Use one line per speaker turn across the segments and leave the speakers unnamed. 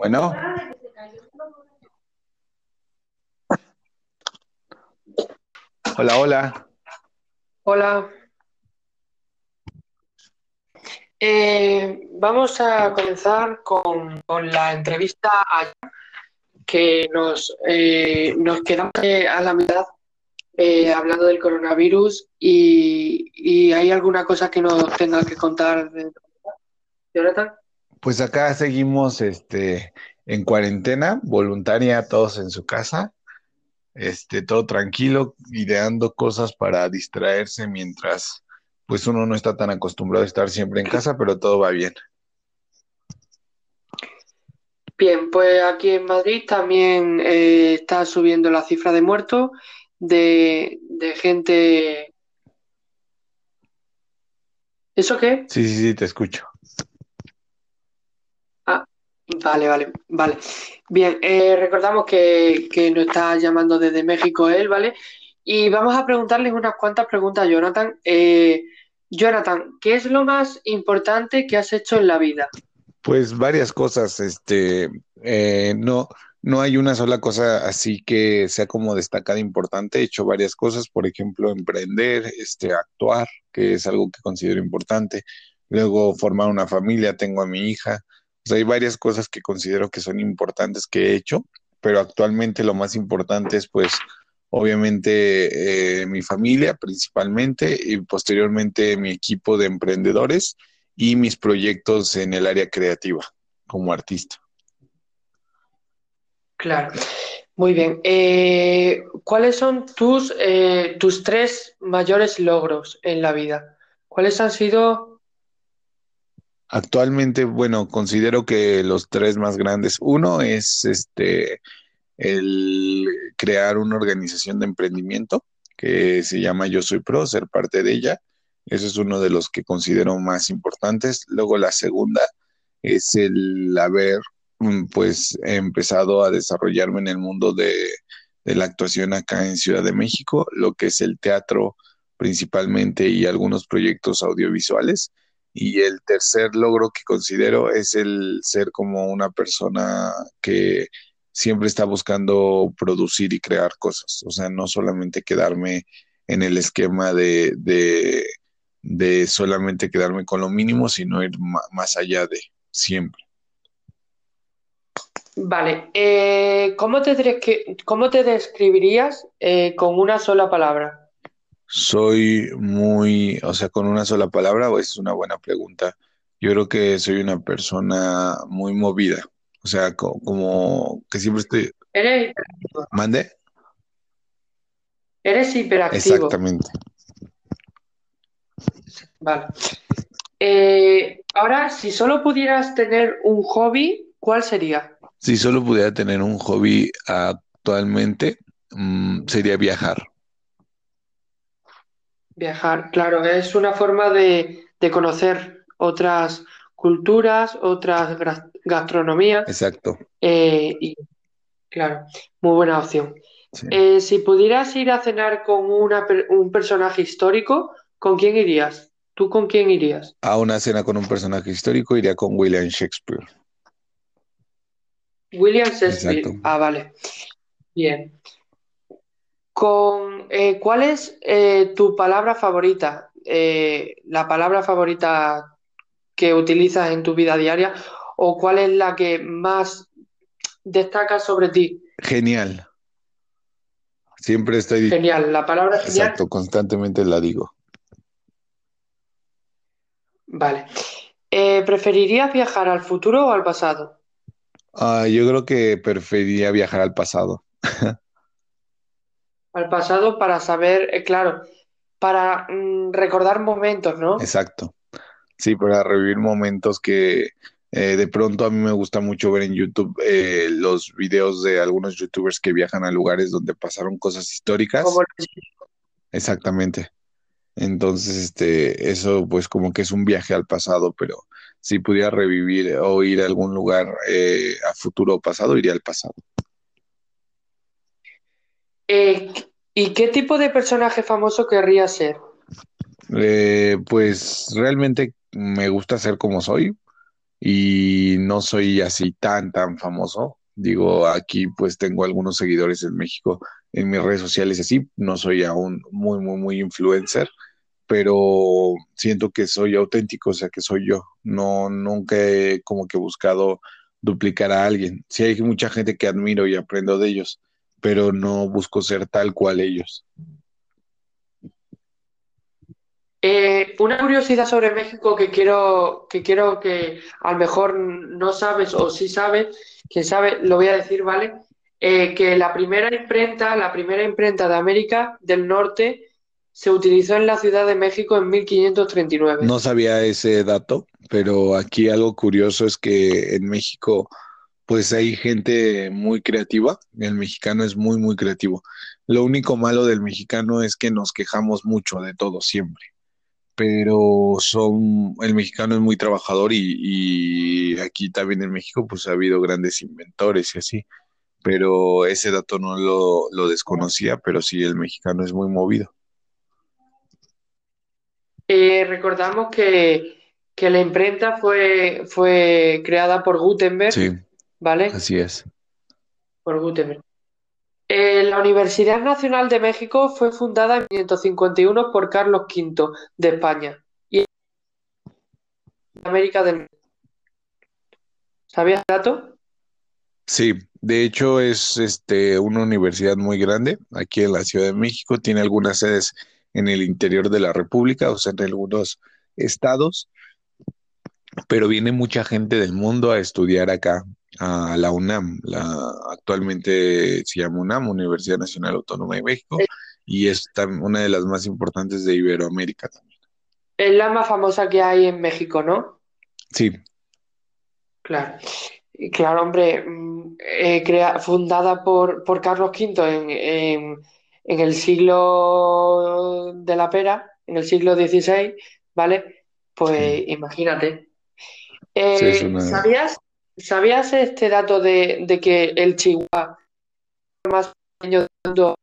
Bueno, hola, hola.
Hola. Eh, vamos a comenzar con, con la entrevista a- que nos, eh, nos quedamos eh, a la mitad hablando del coronavirus y, y hay alguna cosa que nos tenga que contar de Jonathan.
Pues acá seguimos este en cuarentena, voluntaria, todos en su casa, este, todo tranquilo, ideando cosas para distraerse mientras pues uno no está tan acostumbrado a estar siempre en casa, pero todo va bien.
Bien, pues aquí en Madrid también eh, está subiendo la cifra de muertos, de, de gente... ¿Eso qué?
Sí, sí, sí, te escucho.
Vale, vale, vale. Bien, eh, recordamos que, que nos está llamando desde México él, ¿vale? Y vamos a preguntarles unas cuantas preguntas Jonathan. Eh, Jonathan, ¿qué es lo más importante que has hecho en la vida?
Pues varias cosas, este, eh, no, no hay una sola cosa así que sea como destacada importante. He hecho varias cosas, por ejemplo, emprender, este, actuar, que es algo que considero importante. Luego formar una familia, tengo a mi hija. Hay varias cosas que considero que son importantes que he hecho, pero actualmente lo más importante es pues obviamente eh, mi familia principalmente y posteriormente mi equipo de emprendedores y mis proyectos en el área creativa como artista.
Claro, muy bien. Eh, ¿cuáles son tus, eh, tus tres mayores logros en la vida? ¿Cuáles han sido?
Actualmente, bueno, considero que los tres más grandes, uno es este el crear una organización de emprendimiento que se llama Yo Soy Pro, ser parte de ella. Eso es uno de los que considero más importantes. Luego la segunda es el haber mm, pues empezado a desarrollarme en el mundo de, de la actuación acá en Ciudad de México, lo que es el teatro principalmente y algunos proyectos audiovisuales. Y el tercer logro que considero es el ser como una persona que siempre está buscando producir y crear cosas. O sea, no solamente quedarme en el esquema de, de, solamente quedarme con lo mínimo, sino ir más allá de siempre.
Vale, eh, ¿cómo te, descri- cómo te describirías eh, con una sola palabra?
Soy muy, o sea, con una sola palabra, o es una buena pregunta. Yo creo que soy una persona muy movida. O sea, co- como que siempre estoy,
Eres hiperactivo.
mande.
Eres hiperactivo.
Exactamente.
Vale. Eh, ahora, si solo pudieras tener un hobby, ¿cuál sería?
Si solo pudiera tener un hobby actualmente, mm, sería viajar.
Viajar, claro, es una forma de, de conocer otras culturas, otras gastronomías,
Exacto.
eh, y claro, muy buena opción.
Sí.
Eh, si pudieras ir a cenar con una un personaje histórico, ¿con quién irías? ¿Tú con quién irías?
A una cena con un personaje histórico iría con William Shakespeare.
William Shakespeare.
Exacto.
Ah, vale. Bien. Con, eh, ¿cuál es eh, tu palabra favorita? Eh, la palabra favorita que utilizas en tu vida diaria o cuál es la que más destaca sobre ti?
Genial. Siempre estoy,
Genial, la palabra genial.
exacto, constantemente la digo.
Vale. Eh, ¿preferirías viajar al futuro o al pasado?
Ah, yo creo que preferiría viajar al pasado.
Al pasado para saber, eh, claro, para mm, recordar momentos, ¿no?
Exacto. Sí, para revivir momentos que eh, de pronto a mí me gusta mucho ver en YouTube eh, los videos de algunos YouTubers que viajan a lugares donde pasaron cosas históricas.
Como
Exactamente. Entonces, este, eso pues como que es un viaje al pasado, pero si pudiera revivir o ir a algún lugar eh, a futuro o pasado, iría al pasado.
Eh, ¿y qué tipo de personaje famoso querrías ser?
Eh, pues realmente me gusta ser como soy, y no soy así tan, tan famoso. Digo, aquí pues tengo algunos seguidores en México en mis redes sociales así, no soy aún muy, muy, muy influencer, pero siento que soy auténtico, o sea, que soy yo. No, nunca he como que buscado duplicar a alguien. Sí hay mucha gente que admiro y aprendo de ellos, pero no busco ser tal cual ellos.
Eh, una curiosidad sobre México que quiero, que quiero que a lo mejor no sabes o sí sabes, quien sabe, lo voy a decir, ¿vale? Eh, que la primera imprenta, la primera imprenta de América del Norte se utilizó en la Ciudad de México en 1539.
No sabía ese dato, pero aquí algo curioso es que en México pues hay gente muy creativa, el mexicano es muy, muy creativo. Lo único malo del mexicano es que nos quejamos mucho de todo siempre pero son, el mexicano es muy trabajador y, aquí también en México pues ha habido grandes inventores y así, pero ese dato no lo, desconocía, pero sí el mexicano es muy movido.
Eh, recordamos que, la imprenta fue, fue creada por Gutenberg,
sí,
¿vale?
Así es.
Por Gutenberg. Eh, la Universidad Nacional de México fue fundada en 1551 por Carlos V de España y América del Norte. ¿Sabías el dato?
Sí, de hecho es este una universidad muy grande aquí en la Ciudad de México, tiene algunas sedes en el interior de la República, o sea, en algunos estados, pero viene mucha gente del mundo a estudiar acá a la UNAM. La, actualmente se llama UNAM, Universidad Nacional Autónoma de México, y es una de las más importantes de Iberoamérica también.
Es la más famosa que hay en México, ¿no?
Sí.
Claro. Claro, hombre, mm, eh, fundada por, por, Carlos V en, en, el siglo de la pera, en el siglo XVI, ¿vale? Pues imagínate. Eh, ¿Sabías ¿Sabías este dato de, que el chihuahua más pequeño del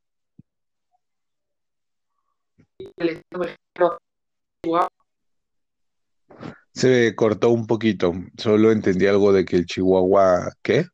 se cortó un poquito. Solo entendí algo de que el chihuahua, ¿qué?